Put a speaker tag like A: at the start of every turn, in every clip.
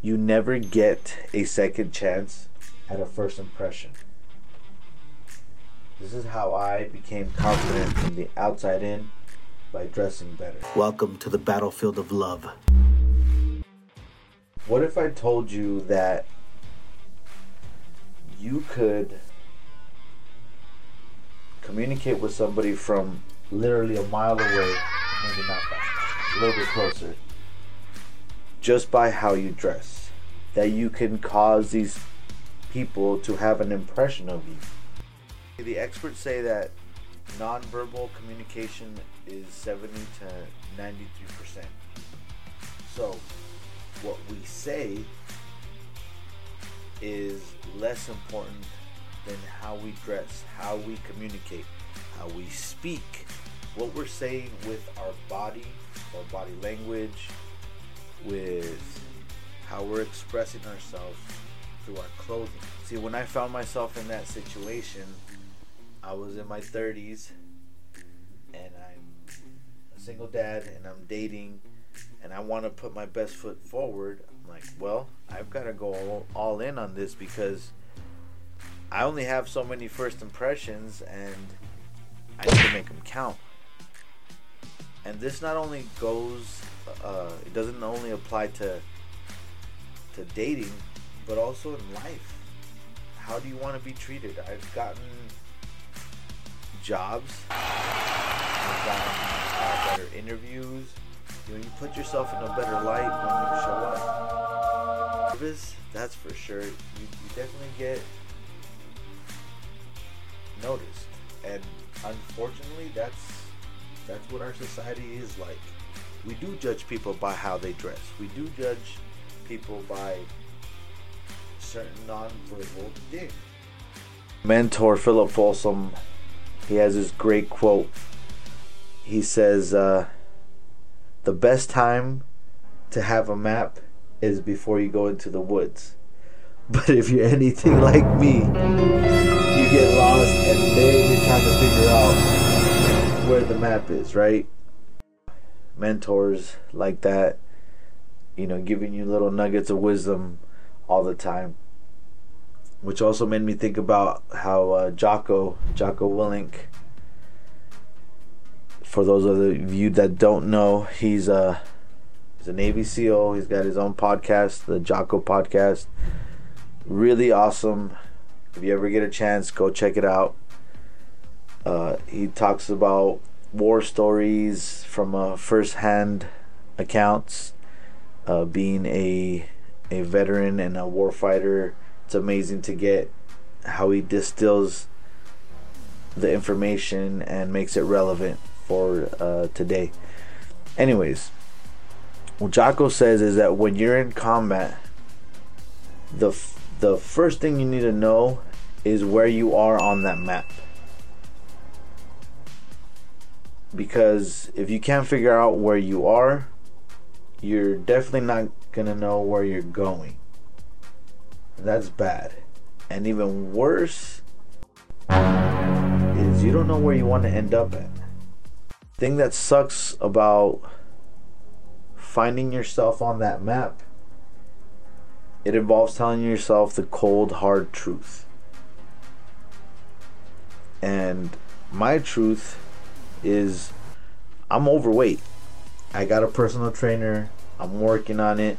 A: You never get a second chance at a first impression. This is how I became confident from the outside in by dressing better.
B: Welcome to the battlefield of love.
A: What if I told you that you could communicate with somebody from literally a mile away, maybe not that, a little bit closer, just by how you dress? That you can cause these people to have an impression of you. The experts say that nonverbal communication is 70 to 93%. So, what we say is less important than how we dress, how we communicate, how we speak, what we're saying with our body, our body language, with how we're expressing ourselves through our clothing. See, when I found myself in that situation, I was in my 30s and I'm a single dad and I'm dating and I want to put my best foot forward. I'm like, well, I've got to go all, all in on this because I only have so many first impressions and I need to make them count. And this not only goes, uh, it doesn't only apply to to dating, but also in life. How do you want to be treated? I've gotten jobs, I've gotten uh, better interviews. You know, you put yourself in a better light when you show up. Service, that's for sure. You, you definitely get noticed, and unfortunately, that's that's what our society is like. We do judge people by how they dress. We do judge people by certain nonverbal things. Mentor Philip Folsom, he has this great quote. He says, uh, "The best time to have a map is before you go into the woods." But if you're anything like me, you get lost and then you're trying to figure out where the map is, right? Mentors like that, you know, giving you little nuggets of wisdom all the time. Which also made me think about how uh, Jocko, Jocko Willink, for those of you that don't know, he's a, he's a Navy SEAL. He's got his own podcast, the Jocko Podcast really awesome. If you ever get a chance, go check it out. Uh, he talks about war stories from uh, first-hand accounts. Uh, being a a veteran and a war fighter, it's amazing to get how he distills the information and makes it relevant for uh, today. Anyways, what Jocko says is that when you're in combat, the the first thing you need to know is where you are on that map. Because if you can't figure out where you are, you're definitely not to know where you're going. That's bad. And even worse is you don't know where you want to end up at. Thing that sucks about finding yourself on that map it involves telling yourself the cold, hard truth. And my truth is I'm overweight. I got a personal trainer. I'm working on it.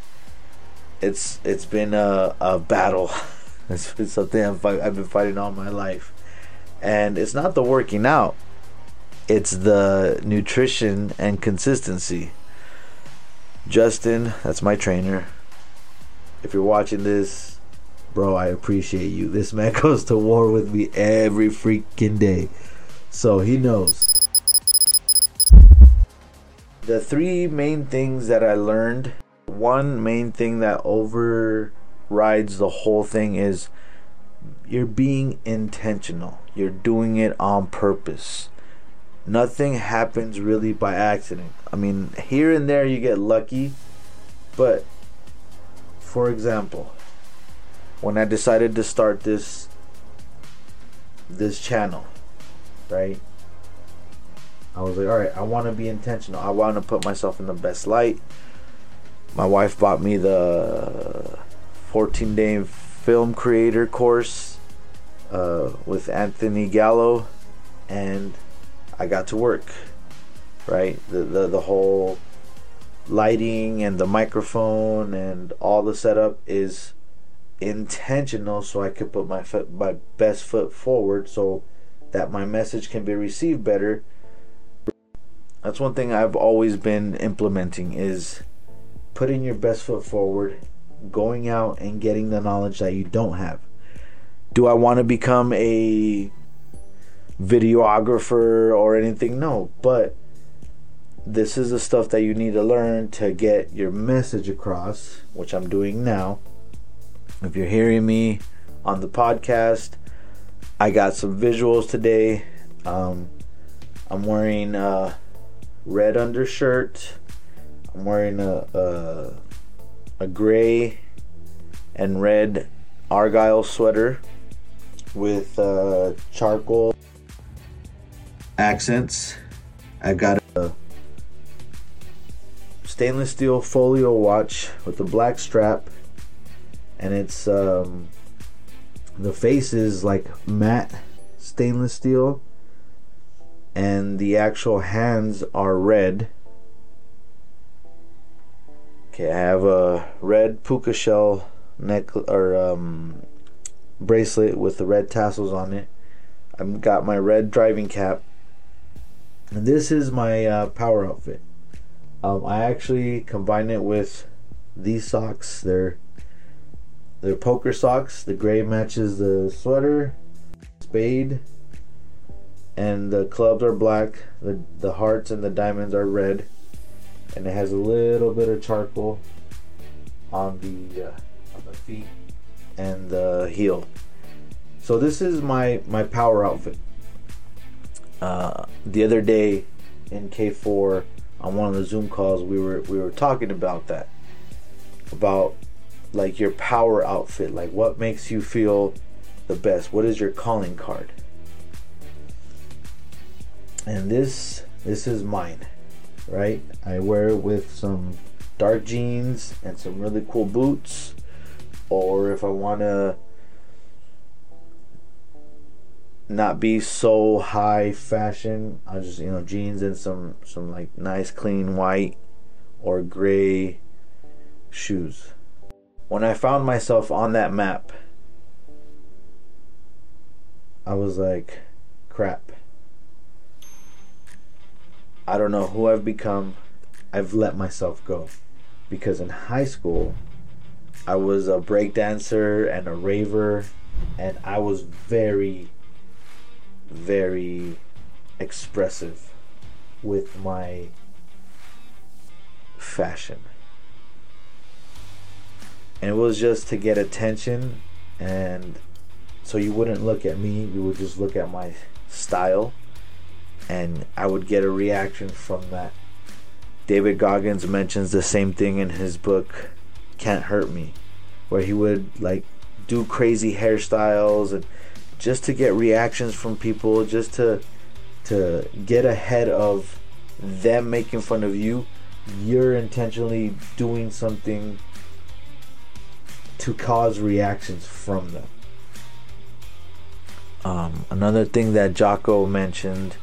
A: It's it's been a, a battle. it's been something I've, I've been fighting all my life. And it's not the working out. It's the nutrition and consistency. Justin, that's my trainer if you're watching this, bro, I appreciate you. This man goes to war with me every freaking day. So he knows. The three main things that I learned one main thing that overrides the whole thing is you're being intentional, you're doing it on purpose. Nothing happens really by accident. I mean, here and there you get lucky, but for example, when I decided to start this this channel, right? I was like, all right, I want to be intentional. I want to put myself in the best light. My wife bought me the 14 day film creator course uh, with Anthony Gallo, and I got to work. Right, the, the the whole lighting and the microphone and all the setup is intentional, so I could put my foot, my best foot forward, so that my message can be received better. That's one thing I've always been implementing is putting your best foot forward, going out and getting the knowledge that you don't have. Do I want to become a videographer or anything? No, but this is the stuff that you need to learn to get your message across, which I'm doing now. If you're hearing me on the podcast, I got some visuals today. Um, I'm wearing a red undershirt. I'm wearing a, a, a gray and red argyle sweater with uh, charcoal accents. I got a stainless steel folio watch with a black strap, and it's um, the face is like matte stainless steel, and the actual hands are red. Okay, I have a red puka shell neck or um, bracelet with the red tassels on it. I've got my red driving cap. And this is my uh, power outfit. Um, I actually combine it with these socks. They're they're poker socks. The gray matches the sweater, spade, and the clubs are black. The the hearts and the diamonds are red, and it has a little bit of charcoal on the uh, on the feet and the heel. So this is my my power outfit. Uh, the other day in K4 on one of the Zoom calls, we were we were talking about that, about like your power outfit, like what makes you feel the best. What is your calling card? And this this is mine, right? I wear it with some dark jeans and some really cool boots, or if I want to not be so high fashion. I just you know jeans and some some like nice clean white or gray shoes. When I found myself on that map, I was like, crap. I don't know who I've become. I've let myself go. Because in high school, I was a break dancer and a raver, and I was very very expressive with my fashion. And it was just to get attention and so you wouldn't look at me, you would just look at my style and I would get a reaction from that. David Goggins mentions the same thing in his book Can't Hurt Me where he would like do crazy hairstyles and just to get reactions from people, just to to get ahead of them making fun of you, you're intentionally doing something to cause reactions from them. Um, another thing that Jocko mentioned,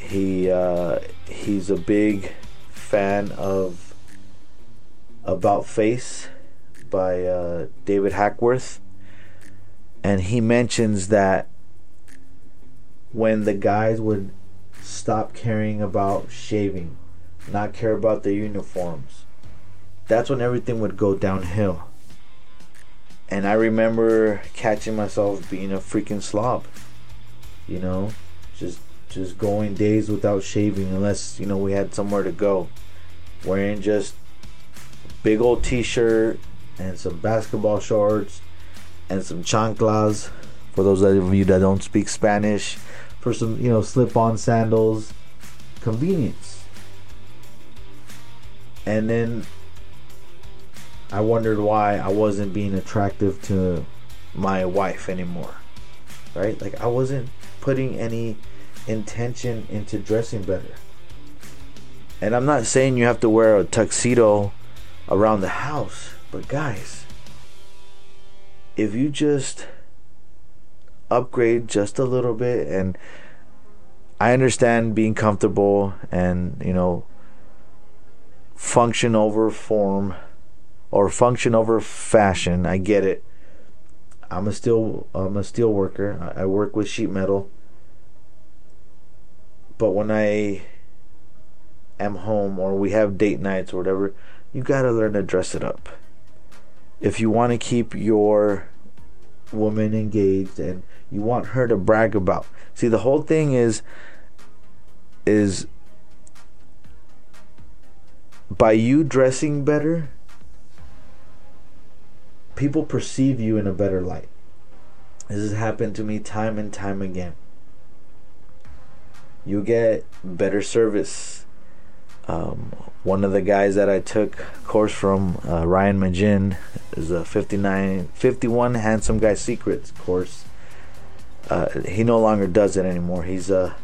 A: he uh, he's a big fan of About Face by uh, David Hackworth and he mentions that when the guys would stop caring about shaving, not care about their uniforms, that's when everything would go downhill. And I remember catching myself being a freaking slob. You know, just just going days without shaving unless, you know, we had somewhere to go. Wearing just big old t-shirt and some basketball shorts and some chanclas for those of you that don't speak Spanish, for some, you know, slip on sandals, convenience. And then I wondered why I wasn't being attractive to my wife anymore. Right? Like I wasn't putting any intention into dressing better. And I'm not saying you have to wear a tuxedo around the house, but guys, if you just upgrade just a little bit and I understand being comfortable and, you know, function over form or function over fashion. I get it. I'm a steel I'm a steel worker. I work with sheet metal. But when I am home or we have date nights or whatever, you got to learn to dress it up. If you want to keep your woman engaged and you want her to brag about. See, the whole thing is is by you dressing better, people perceive you in a better light. This has happened to me time and time again. You get better service. Um, one of the guys that I took course from, uh, Ryan Magin, is a 59, 51 Handsome Guy Secrets course. Uh, he no longer does it anymore. He's a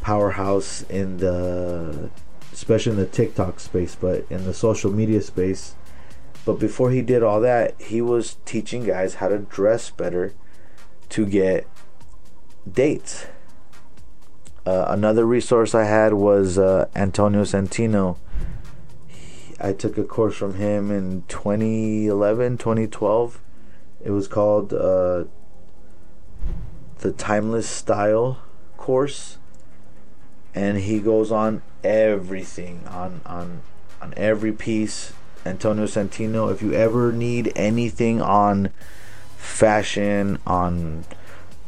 A: powerhouse in the, especially in the TikTok space, but in the social media space. But before he did all that, he was teaching guys how to dress better to get dates. Uh, another resource I had was uh, Antonio Centeno. I took a course from him in 2011, 2012. It was called uh, the Timeless Style course, and he goes on everything on on on every piece. Antonio Centeno. If you ever need anything on fashion, on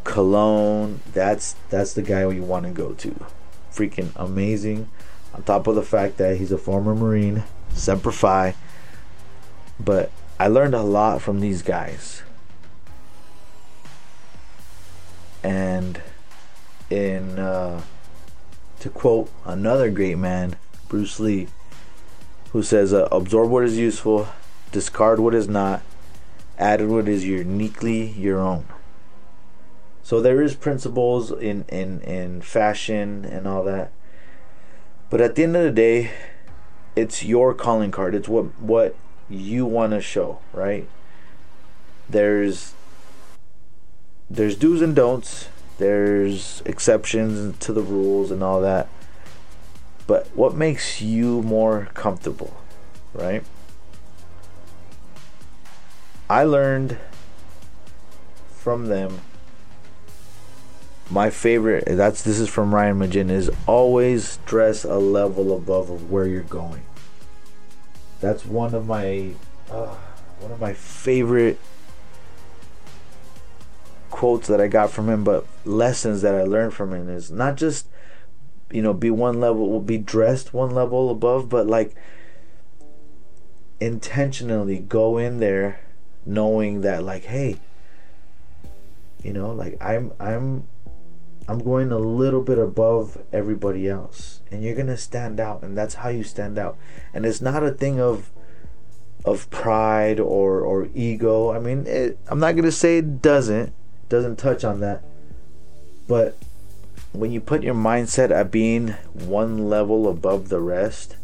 A: cologne, that's that's the guy you want to go to. Freaking amazing. On top of the fact that he's a former Marine, Semper Fi. But I learned a lot from these guys. And in uh, to quote another great man, Bruce Lee, who says, uh, "Absorb what is useful, discard what is not, add what is uniquely your own." So there is principles in in in fashion and all that, but at the end of the day, it's your calling card. It's what what you want to show, right? There's there's do's and don'ts. There's exceptions to the rules and all that. But what makes you more comfortable, right? I learned from them my favorite that's this is from Ryan Magin is always dress a level above of where you're going. That's one of my uh, one of my favorite quotes that I got from him, but lessons that I learned from him is not just you know be one level be dressed one level above, but like intentionally go in there knowing that like hey you know like I'm I'm I'm going a little bit above everybody else and you're going to stand out and that's how you stand out. And it's not a thing of of pride or or ego. I mean, it, I'm not going to say it doesn't doesn't touch on that. But when you put your mindset at being one level above the rest,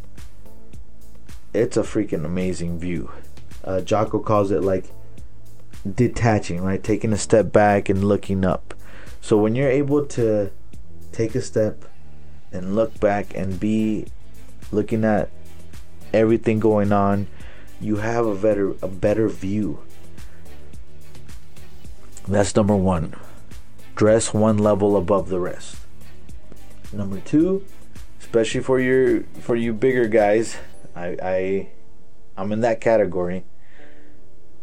A: it's a freaking amazing view. Uh, Jocko calls it like detaching, right? Taking a step back and looking up. So when you're able to take a step and look back and be looking at everything going on, you have a better a better view. That's number 1. Dress one level above the rest. Number 2, especially for your for you bigger guys, I I I'm in that category.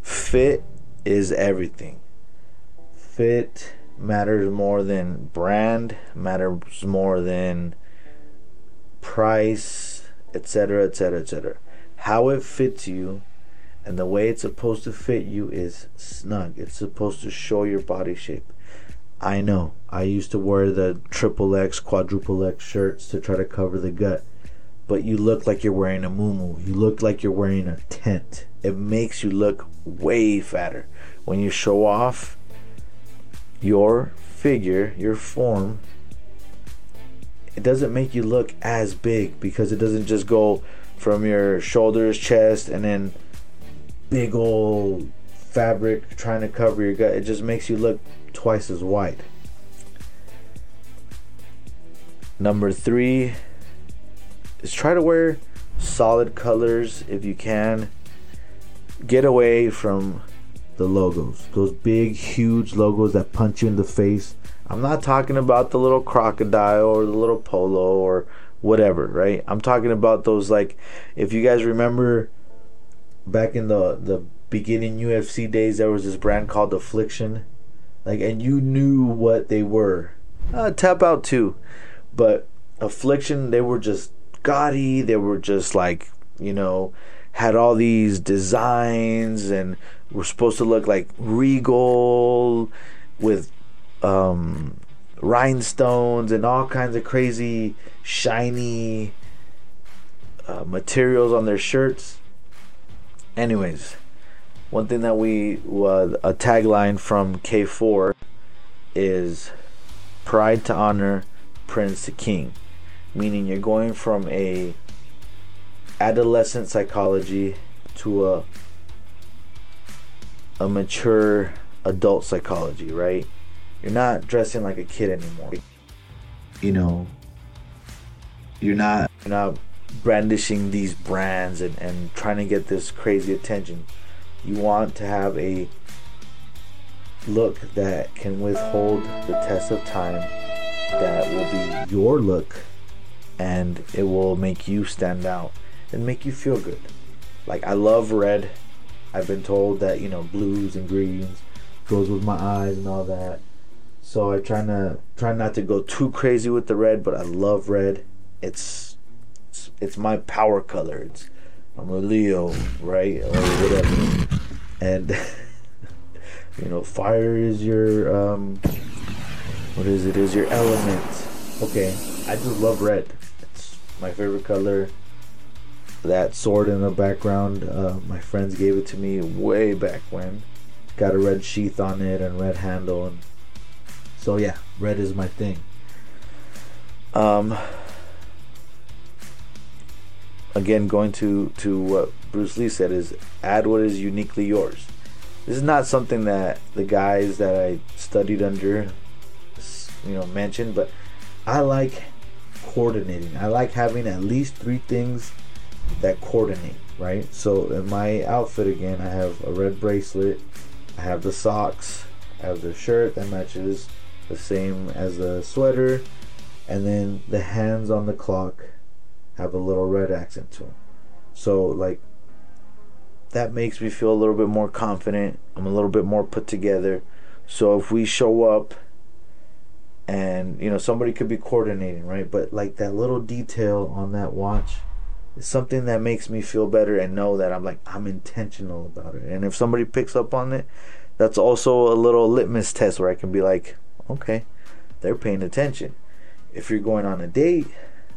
A: Fit is everything. Fit matters more than brand, matters more than price, etc., etc., etc. How it fits you and the way it's supposed to fit you is snug. It's supposed to show your body shape. I know. I used to wear the triple X, quadruple X shirts to try to cover the gut. But you look like you're wearing a muumuu. You look like you're wearing a tent. It makes you look way fatter. When you show off, your figure, your form, it doesn't make you look as big because it doesn't just go from your shoulders, chest, and then big old fabric trying to cover your gut. It just makes you look twice as white. Number three is try to wear solid colors if you can. Get away from the logos, those big, huge logos that punch you in the face. I'm not talking about the little crocodile or the little polo or whatever, right? I'm talking about those like if you guys remember back in the the beginning UFC days there was this brand called Affliction. Like and you knew what they were. Uh, tap out too. But Affliction they were just gaudy, they were just like, you know, had all these designs and were supposed to look like regal with um rhinestones and all kinds of crazy shiny uh, materials on their shirts. Anyways, one thing that we uh, a tagline from K4 is pride to honor, prince to king, meaning you're going from a adolescent psychology to a a mature adult psychology, right? You're not dressing like a kid anymore. You know, you're not you're not brandishing these brands and, and trying to get this crazy attention. You want to have a look that can withhold the test of time that will be your look and it will make you stand out and make you feel good. Like I love red. I've been told that, you know, blues and greens goes with my eyes and all that. So I try to try not to go too crazy with the red, but I love red. It's it's, it's my power color. It's I'm a Leo, right, or whatever. And you know, fire is your um, what is it? Is your element? Okay, I just love red. It's my favorite color. That sword in the background, uh, my friends gave it to me way back when. Got a red sheath on it and red handle and so yeah, red is my thing. Um, again, going to to what Bruce Lee said is add what is uniquely yours. This is not something that the guys that I studied under, you know, mentioned, but I like coordinating. I like having at least three things that coordinate, right? So in my outfit again, I have a red bracelet, I have the socks, I have the shirt that matches the same as the sweater, and then the hands on the clock have a little red accent to them. So like that makes me feel a little bit more confident. I'm a little bit more put together. So if we show up and you know somebody could be coordinating, right? But like that little detail on that watch is something that makes me feel better and know that I'm like I'm intentional about it. And if somebody picks up on it, that's also a little litmus test where I can be like, okay, they're paying attention. If you're going on a date,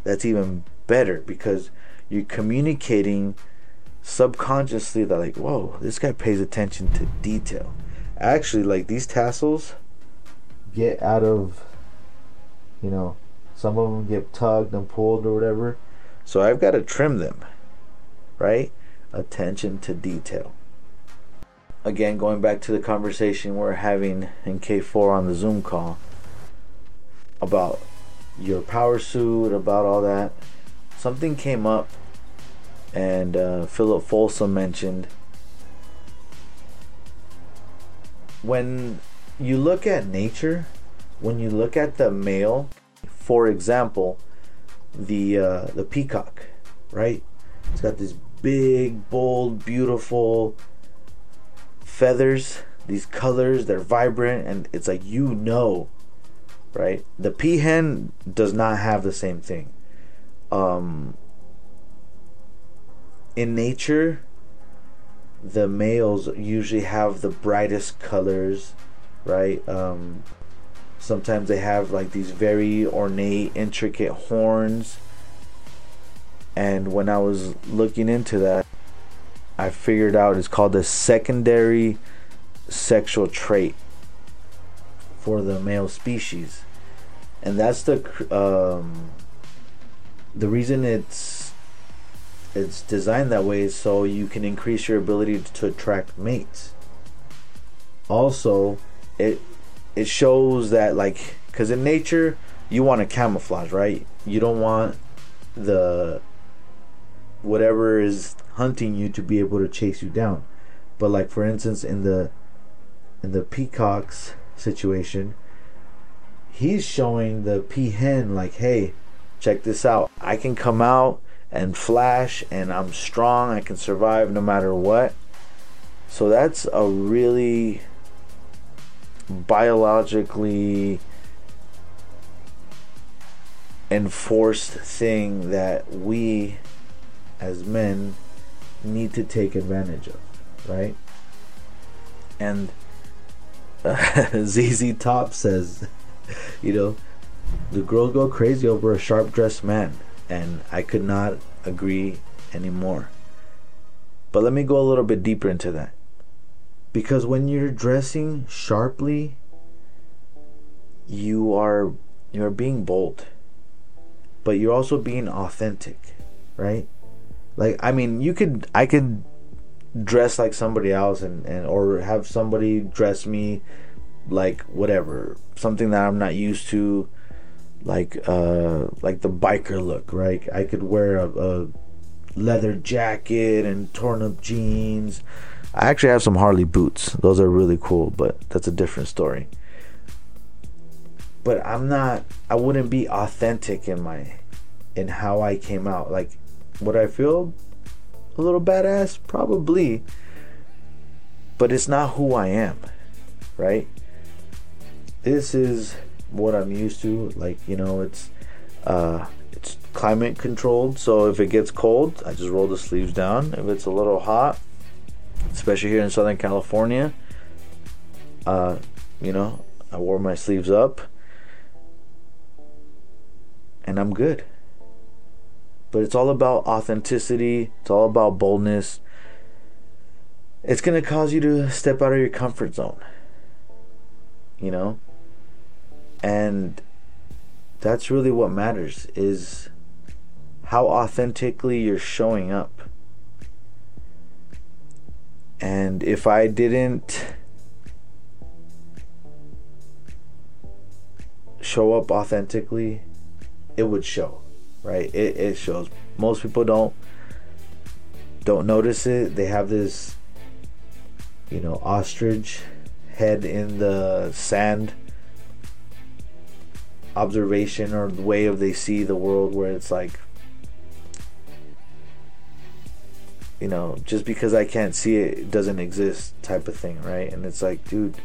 A: that's even better because you're communicating subconsciously that like, whoa, this guy pays attention to detail. Actually, like these tassels get out of, you know, some of them get tugged and pulled or whatever. So I've got to trim them, right? Attention to detail again, going back to the conversation we're having in K4 on the Zoom call about your power suit, about all that, something came up, and uh, Philip Folsom mentioned when you look at nature, when you look at the male, for example, the uh, the peacock, right? It's got this big, bold, beautiful feathers, these colors, they're vibrant, and it's like you know, right? The peahen does not have the same thing. Um, in nature, the males usually have the brightest colors, right? Um, sometimes they have like these very ornate, intricate horns. And when I was looking into that, I figured out it's called a secondary sexual trait for the male species, and that's the um, the reason it's it's designed that way so you can increase your ability to attract mates. also it it shows that like because in nature you want to camouflage right? You don't want the whatever is hunting you to be able to chase you down. But like for instance in the in the peacocks situation he's showing the peahen like hey check this out. I can come out and flash and i'm strong. I can survive no matter what. So that's a really biologically enforced thing that we as men need to take advantage of, right? And uh, ZZ Top says, you know, the girls go crazy over a sharp dressed man, and I could not agree anymore. But let me go a little bit deeper into that. Because when you're dressing sharply, you are you're being bold. But you're also being authentic, right? Like I mean, you could I could dress like somebody else and, and or have somebody dress me like whatever, something that I'm not used to like uh like the biker look, right? I could wear a, a leather jacket and torn up jeans. I actually have some Harley boots. Those are really cool, but that's a different story. But I'm not I wouldn't be authentic in my in how I came out. Like would I feel a little badass? Probably. But it's not who I am, right? This is what I'm used to. Like, you know, it's uh it's climate controlled, so if it gets cold, I just roll the sleeves down. If it's a little hot, especially here in Southern California, uh, you know, I wore my sleeves up and I'm good. But it's all about authenticity, it's all about boldness. It's going to cause you to step out of your comfort zone. You know? And that's really what matters is how authentically you're showing up. And if I didn't show up authentically, it would show, right? It, it shows. Most people don't don't notice it. They have this, you know, ostrich head in the sand observation or the way of they see the world where it's like you know just because i can't see it, it doesn't exist type of thing right? And it's like dude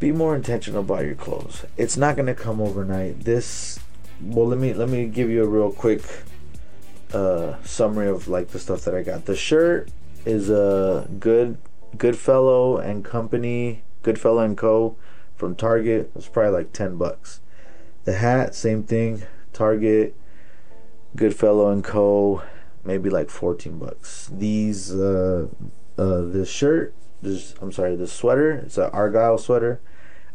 A: be more intentional about your clothes. It's not to come overnight. This well let me let me give you a real quick uh summary of like the stuff that i got. The shirt is a good goodfellow and company goodfellow and co. from target. It's probably like 10 bucks. The hat, same thing. Target, Goodfellow and Co. Maybe like 14 bucks. These, uh, uh, this shirt, this, I'm sorry, this sweater, it's an Argyle sweater.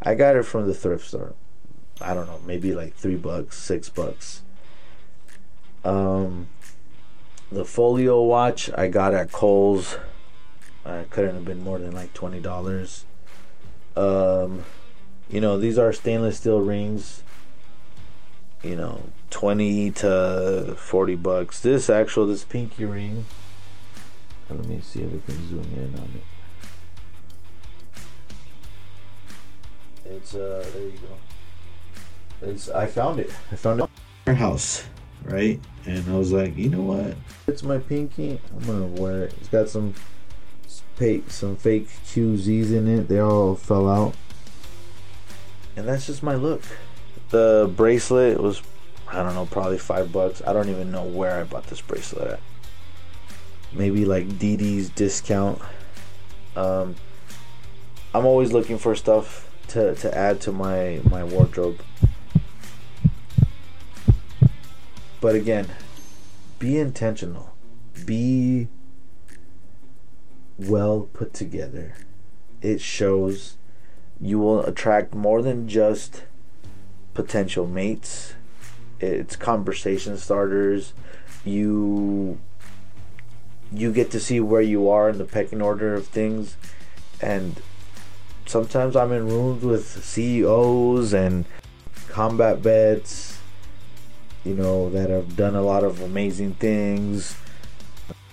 A: I got it from the thrift store. I don't know, maybe like three bucks, six bucks. Um, the folio watch I got at Kohl's. I couldn't have been more than like twenty dollars. Um, you know, these are stainless steel rings you know, 20 to 40 bucks. This actual, this pinky ring. Let me see if we can zoom in on it. It's, uh, there you go. It's, I found it. I found it in house, right? And I was like, you know what? It's my pinky. I'm gonna wear it. It's got some fake, some fake CZs in it. They all fell out. And that's just my look the bracelet was I don't know, probably five bucks. I don't even know where I bought this bracelet at. Maybe like DD's discount. Um, I'm always looking for stuff to, to add to my, my wardrobe. But again, be intentional. Be well put together. It shows you will attract more than just potential mates. It's conversation starters. You you get to see where you are in the pecking order of things and sometimes I'm in rooms with CEOs and combat vets, you know, that have done a lot of amazing things.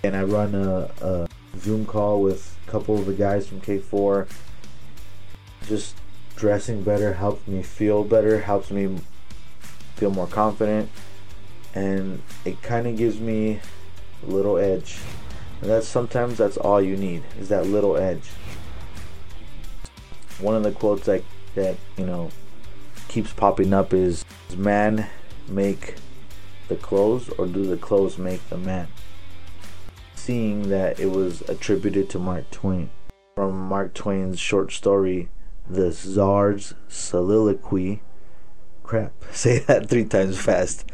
A: And I run a, a Zoom call with a couple of the guys from K4. Just dressing better helps me feel better, helps me feel more confident, and it kind of gives me a little edge. And that's sometimes that's all you need is that little edge. One of the quotes that that you know keeps popping up is man make the clothes or do the clothes make the man? Seeing that it was attributed to Mark Twain from Mark Twain's short story The Czar's Soliloquy. Crap, say that three times fast.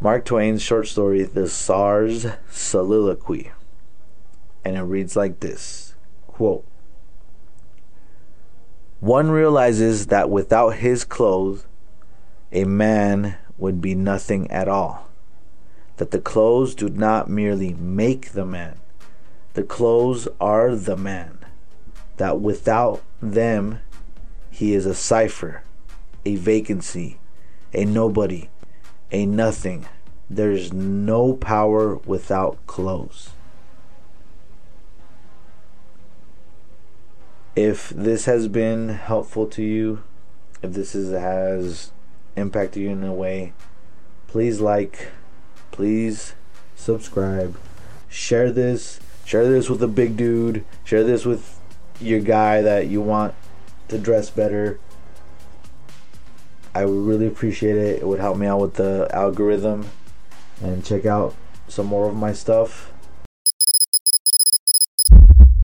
A: Mark Twain's short story The Czar's Soliloquy. And it reads like this quote one realizes that without his clothes, a man would be nothing at all. That the clothes do not merely make the man, the clothes are the man. That without them, he is a cipher, a vacancy, a nobody, a nothing. There's no power without clothes. if this has been helpful to you, if this is, has impacted you in a way, please like, please subscribe, share this, share this with a big dude, share this with your guy that you want to dress better. I would really appreciate it. It would help me out with the algorithm and check out some more of my stuff.